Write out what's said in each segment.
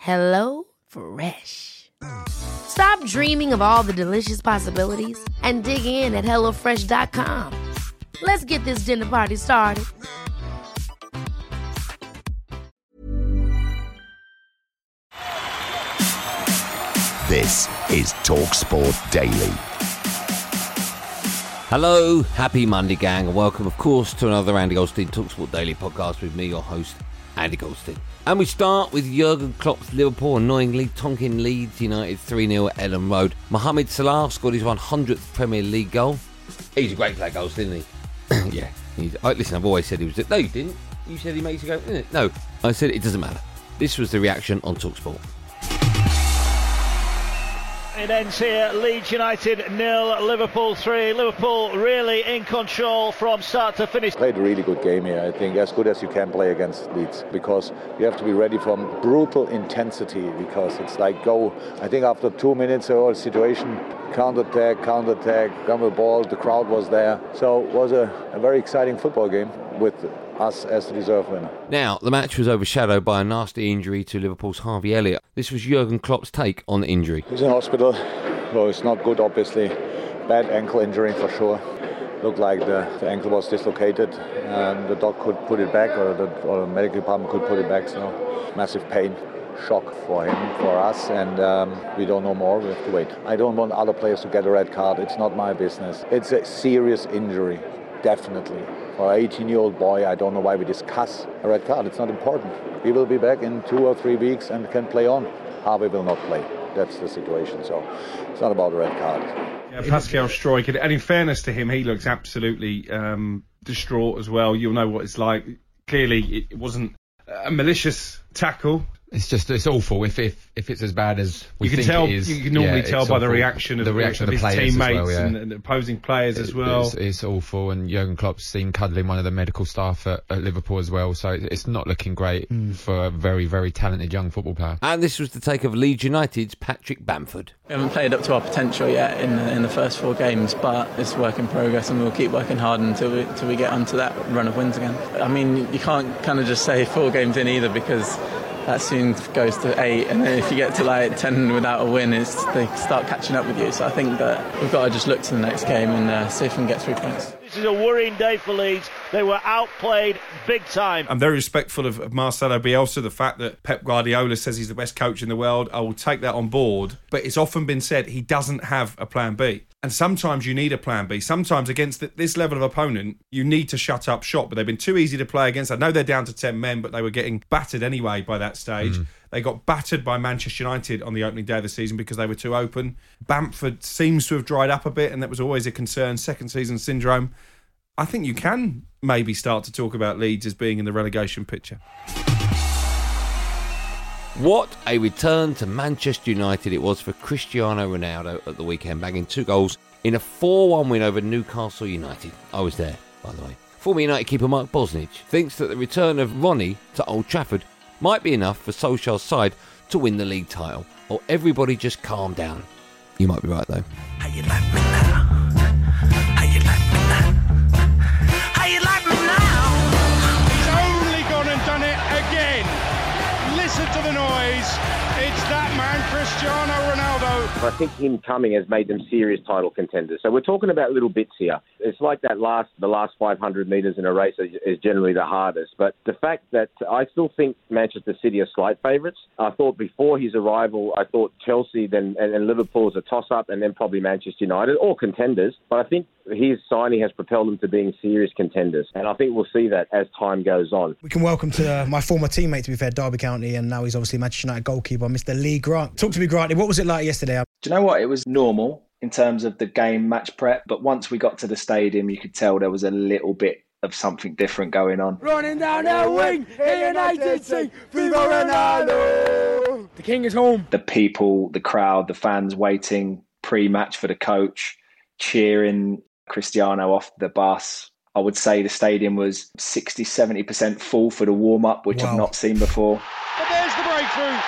Hello Fresh. Stop dreaming of all the delicious possibilities and dig in at HelloFresh.com. Let's get this dinner party started. This is TalkSport Daily. Hello, happy Monday, gang, and welcome, of course, to another Andy Goldstein Talksport Daily podcast with me, your host, Andy Goldstein. And we start with Jurgen Klopp's Liverpool annoyingly tonking Leeds United 3 0 at Elland Road. Mohamed Salah scored his 100th Premier League goal. He's a great player, Goldstein, isn't he? yeah. He's, I, listen, I've always said he was. No, you didn't. You said he makes a go, didn't it? No, I said it doesn't matter. This was the reaction on Talksport. It ends here. Leeds United nil, Liverpool three. Liverpool really in control from start to finish. Played a really good game here. I think as good as you can play against Leeds because you have to be ready for brutal intensity because it's like go. I think after two minutes, the whole situation counter attack, counter attack, the ball. The crowd was there, so it was a, a very exciting football game with us as the deserved winner. Now, the match was overshadowed by a nasty injury to Liverpool's Harvey Elliott. This was Jurgen Klopp's take on the injury. He's in hospital, so it's not good, obviously. Bad ankle injury for sure. Looked like the, the ankle was dislocated, and the doc could put it back, or the, or the medical department could put it back. So, massive pain shock for him, for us, and um, we don't know more. We have to wait. I don't want other players to get a red card. It's not my business. It's a serious injury, definitely. For an 18 year old boy, I don't know why we discuss a red card. It's not important. He will be back in two or three weeks and can play on. Harvey will not play. That's the situation. So it's not about a red card. Yeah, Pascal Struijk, and in fairness to him, he looks absolutely um, distraught as well. You'll know what it's like. Clearly, it wasn't a malicious tackle. It's just it's awful if if, if it's as bad as we you can think tell. it is. You can normally yeah, tell it's by the reaction of the reaction of, his the players teammates well, yeah. and, and opposing players as well. It's, it's awful, and Jurgen Klopp's seen cuddling one of the medical staff at, at Liverpool as well, so it's not looking great Hmm. for a very very talented young football player. And this was the take of Leeds United's Patrick Bamford. We haven't played up to our potential yet in the, in the first four games, but it's work in progress, and we'll keep working hard until we until we get onto that run of wins again. I mean, you can't kind of just say four games in either because that soon goes to eight, and then if you get to like ten without a win, it's they start catching up with you. So I think that we've got to just look to the next game and uh, see if we can get three points. This is a worrying day for Leeds. They were outplayed big time. I'm very respectful of, of Marcelo Bielsa. The fact that Pep Guardiola says he's the best coach in the world, I will take that on board. But it's often been said he doesn't have a plan B. And sometimes you need a plan B. Sometimes against th- this level of opponent, you need to shut up shop. But they've been too easy to play against. I know they're down to 10 men, but they were getting battered anyway by that stage. Mm. They got battered by Manchester United on the opening day of the season because they were too open. Bamford seems to have dried up a bit, and that was always a concern. Second season syndrome. I think you can maybe start to talk about Leeds as being in the relegation picture. What a return to Manchester United it was for Cristiano Ronaldo at the weekend, bagging two goals in a 4 1 win over Newcastle United. I was there, by the way. Former United keeper Mark Bosnich thinks that the return of Ronnie to Old Trafford might be enough for Solskjaer's side to win the league title, or everybody just calm down. You might be right, though. I think him coming has made them serious title contenders. So we're talking about little bits here. It's like that last, the last 500 metres in a race is, generally the hardest. But the fact that I still think Manchester City are slight favourites. I thought before his arrival, I thought Chelsea then and, and Liverpool is a toss-up, and then probably Manchester United, all contenders. But I think his signing has propelled them to being serious contenders, and I think we'll see that as time goes on. We can welcome to uh, my former teammate, to be fair, Derby County, and now he's obviously Manchester United goalkeeper, Mr. Lee Grant. Talk to me, Grant. What was it like yesterday? Do you know what? It was normal in terms of the game match prep, but once we got to the stadium, you could tell there was a little bit of something different going on. Running down our wing, United sing, Viva Ronaldo! The king is home. The people, the crowd, the fans waiting pre-match for the coach, cheering Cristiano off the bus. I would say the stadium was 60, 70% full for the warm-up, which Wow. I've not seen before. But there's the breakthrough,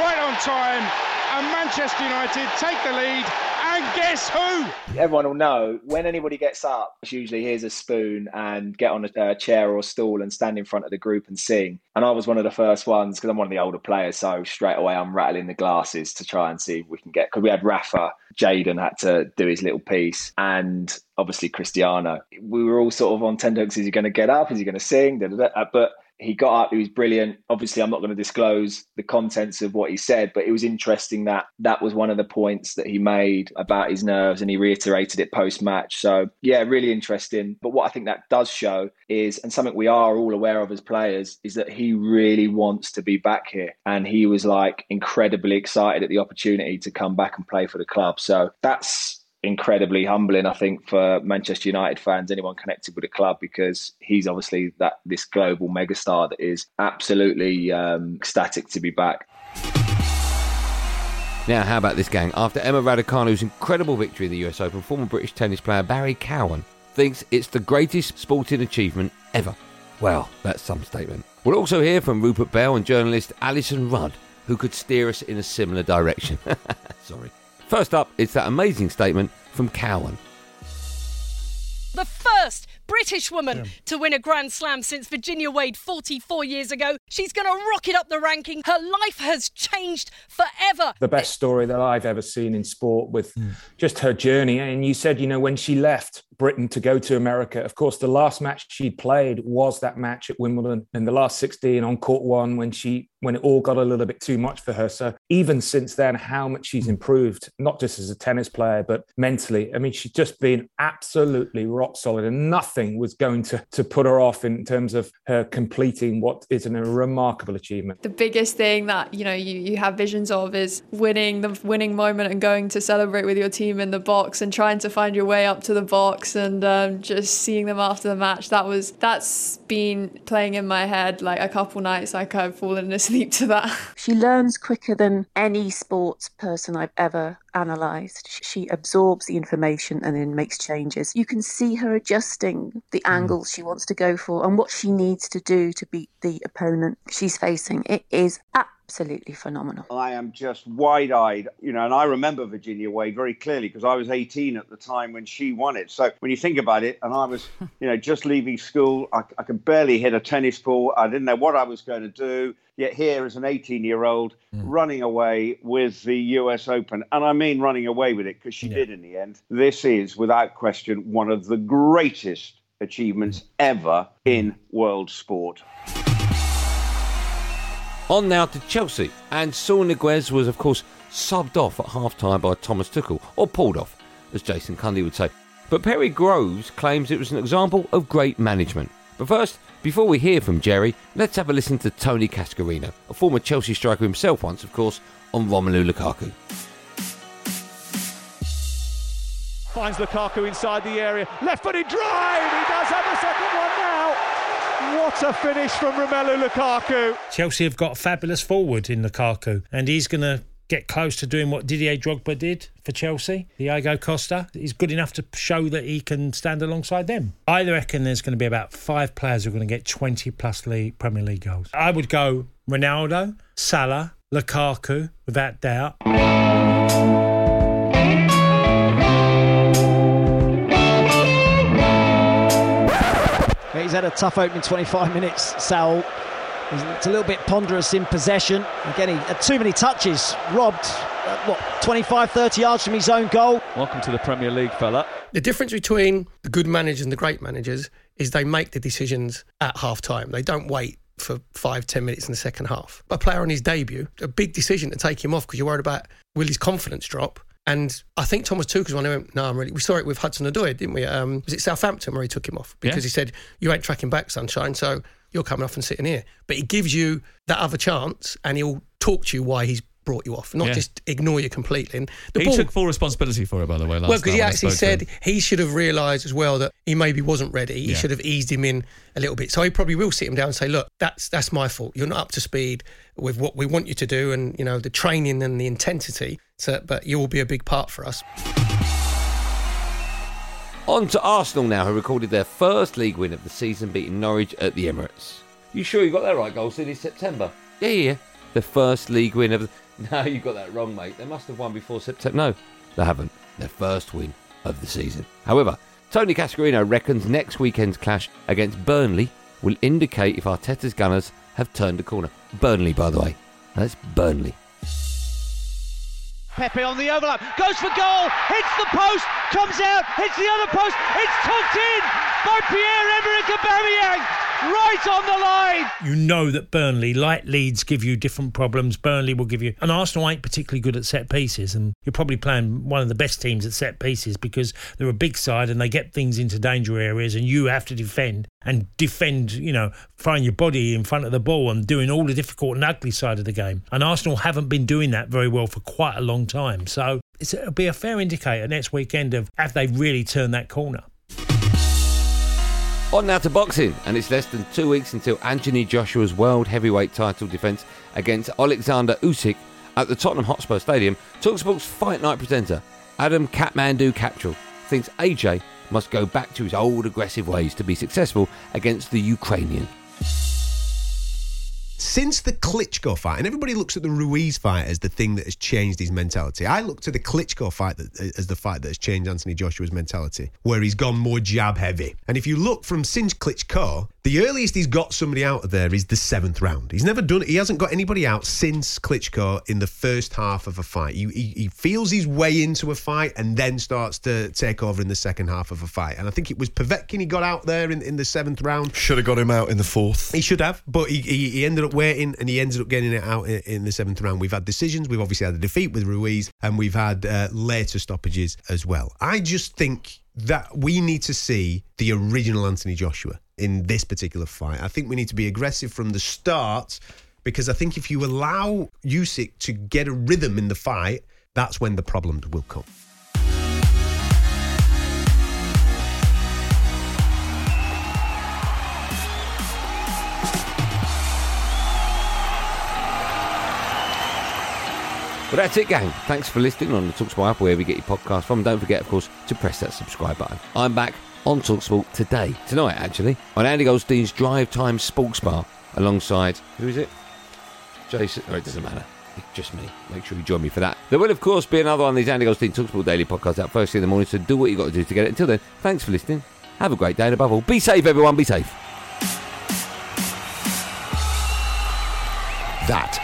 right on time, and Manchester United take the lead. And guess who? Everyone will know when anybody gets up, it's usually here's a spoon and get on a chair or stool and stand in front of the group and sing. And I was one of the first ones because I'm one of the older players. So straight away, I'm rattling the glasses to try and see if we can get. Because we had Rafa, Jaden had to do his little piece, and obviously Cristiano. We were all sort of on tenterhooks. Is he going to get up? Is he going to sing? Da, da, da. Uh, But he got up. He was brilliant. Obviously, I'm not going to disclose the contents of what he said, but it was interesting that that was one of the points that he made about his nerves, and he reiterated it post match. So, yeah, really interesting. But what I think that does show is, and something we are all aware of as players, is that he really wants to be back here, and he was like incredibly excited at the opportunity to come back and play for the club. So that's incredibly humbling, I think, for Manchester United fans, anyone connected with the club, because he's obviously that this global megastar that is absolutely um, ecstatic to be back. Now, how about this gang? After Emma Raducanu's incredible victory in the US Open, former British tennis player Barry Cowan thinks it's the greatest sporting achievement ever. Well, that's some statement. We'll also hear from Rupert Bell and journalist Alyson Rudd, who could steer us in a similar direction. Sorry. First up, it's that amazing statement from Cowan. The first British woman to win a Grand Slam since Virginia Wade 44 years ago. She's going to rocket up the ranking. Her life has changed forever. the best story that I've ever seen in sport with mm. just her journey. And you said, you know, when she left Britain to go to America, of course, the last match she played was that match at Wimbledon in the last 16 on court one when she when it all got a little bit too much for her. So even since then, how much she's improved, not just as a tennis player, but mentally. I mean, she's just been absolutely rock solid and nothing was going to, to put her off in terms of her completing what is a remarkable achievement. The biggest thing that you know you, you have visions of is winning the winning moment and going to celebrate with your team in the box and trying to find your way up to the box and um, just seeing them after the match. That was that's been playing in my head like a couple nights. Like I've fallen asleep to that. She learns quicker than any sports person I've ever analysed. She absorbs the information and then makes changes. You can see her adjusting the angles she wants to go for and what she needs to do to beat the opponent she's facing. It is absolutely phenomenal. I am just wide eyed, you know, and I remember Virginia Wade very clearly because I was 18 at the time when she won it. So when you think about it, and I was, you know, just leaving school, I, I could barely hit a tennis ball. I didn't know what I was going to do. Yet here is an 18 year old mm. running away with the US Open. And I mean running away with it because she did in the end. This is, without question, one of the greatest achievements ever in world sport. On now to Chelsea, and Saul Niguez was, of course, subbed off at half time by Thomas Tuchel, or pulled off, as Jason Cundy would say. But Perry Groves claims it was an example of great management. But first, before we hear from Jerry, let's have a listen to Tony Cascarino, a former Chelsea striker himself once, of course, on Romelu Lukaku. Finds Lukaku inside the area. Left footed drive. He does have a second one now. What a finish from Romelu Lukaku. Chelsea have got a fabulous forward in Lukaku, and he's going to get close to doing what Didier Drogba did for Chelsea. Diego Costa He's good enough to show that he can stand alongside them. I reckon there's going to be about five players who are going to get 20 plus league, Premier League goals. I would go Ronaldo, Salah, Lukaku, without doubt. Had a tough opening 25 minutes, Saul. It's a little bit ponderous in possession. Again, he had too many touches. Robbed, uh, what, 25, 30 yards from his own goal. Welcome to the Premier League, fella. The difference between the good managers and the great managers is they make the decisions at half time. They don't wait for five, ten minutes in the second half. A player on his debut, a big decision to take him off because you're worried about will his confidence drop. And I think Thomas Tuchel's one who went, no, I'm really. We saw it with Hudson Odoi, didn't we? Um, was it Southampton where he took him off because Yeah. he said you ain't tracking back, sunshine. So you're coming off and sitting here. But he gives you that other chance, and he'll talk to you why he's brought you off, not Yeah. just ignore you completely. And the he ball, took full responsibility for it, by the way. Last well, because he actually spoke to him. said he should have realised as well that he maybe wasn't ready. He Yeah. should have eased him in a little bit. So he probably will sit him down and say, "Look, that's that's my fault. You're not up to speed with what we want you to do, and you know the training and the intensity. So, but you will be a big part for us." On to Arsenal now, who recorded their first league win of the season, beating Norwich at the Emirates. You sure you got that right, Goldstein? It's September. Yeah, yeah, yeah. The first league win of. No, you got that wrong, mate. They must have won before September. No, they haven't. Their first win of the season. However, Tony Cascarino reckons next weekend's clash against Burnley will indicate if Arteta's Gunners have turned a corner. Burnley, by the way. That's Burnley. Pepe on the overlap, goes for goal, hits the post, comes out, hits the other post, it's tucked in by Pierre-Emerick Aubameyang, right on the line. You know that Burnley, like Leeds, give you different problems. Burnley will give you, and Arsenal ain't particularly good at set pieces, and you're probably playing one of the best teams at set pieces because they're a big side and they get things into danger areas, and you have to defend and defend. You know, throwing your body in front of the ball and doing all the difficult and ugly side of the game. And Arsenal haven't been doing that very well for quite a long time, so it'll be a fair indicator next weekend of have they really turned that corner. On now to boxing, and it's less than two weeks until Anthony Joshua's world heavyweight title defence against Alexander Usyk at the Tottenham Hotspur Stadium. Talksport's Fight Night presenter Adam Kathmandu Capchel thinks AJ must go back to his old aggressive ways to be successful against the Ukrainian. Since the Klitschko fight, and everybody looks at the Ruiz fight as the thing that has changed his mentality. I look to the Klitschko fight that, as the fight that has changed Anthony Joshua's mentality, where he's gone more jab heavy. And if you look from since Klitschko, the earliest he's got somebody out of there is the seventh round. He's never done it. He hasn't got anybody out since Klitschko in the first half of a fight. He, he, he feels his way into a fight and then starts to take over in the second half of a fight. And I think it was Povetkin he got out there in, in the seventh round. Should have got him out in the fourth. He should have, but he, he, he ended up waiting and he ended up getting it out in, in the seventh round. We've had decisions. We've obviously had a defeat with Ruiz and we've had uh, later stoppages as well. I just think that we need to see the original Anthony Joshua in this particular fight. I think we need to be aggressive from the start because I think if you allow Usyk to get a rhythm in the fight, that's when the problems will come. Well, that's it, gang. Thanks for listening on the Talksport app, wherever you get your podcast from. Don't forget, of course, to press that subscribe button. I'm back on Talksport today, tonight, actually, on Andy Goldstein's Drive Time Sports Bar, alongside who is it? Jason. Oh, it doesn't matter. It's just me. Make sure you join me for that. There will, of course, be another one of these Andy Goldstein Talksport daily podcasts out first thing in the morning. So do what you've got to do to get it. Until then, thanks for listening. Have a great day, and above all, be safe, everyone. Be safe. That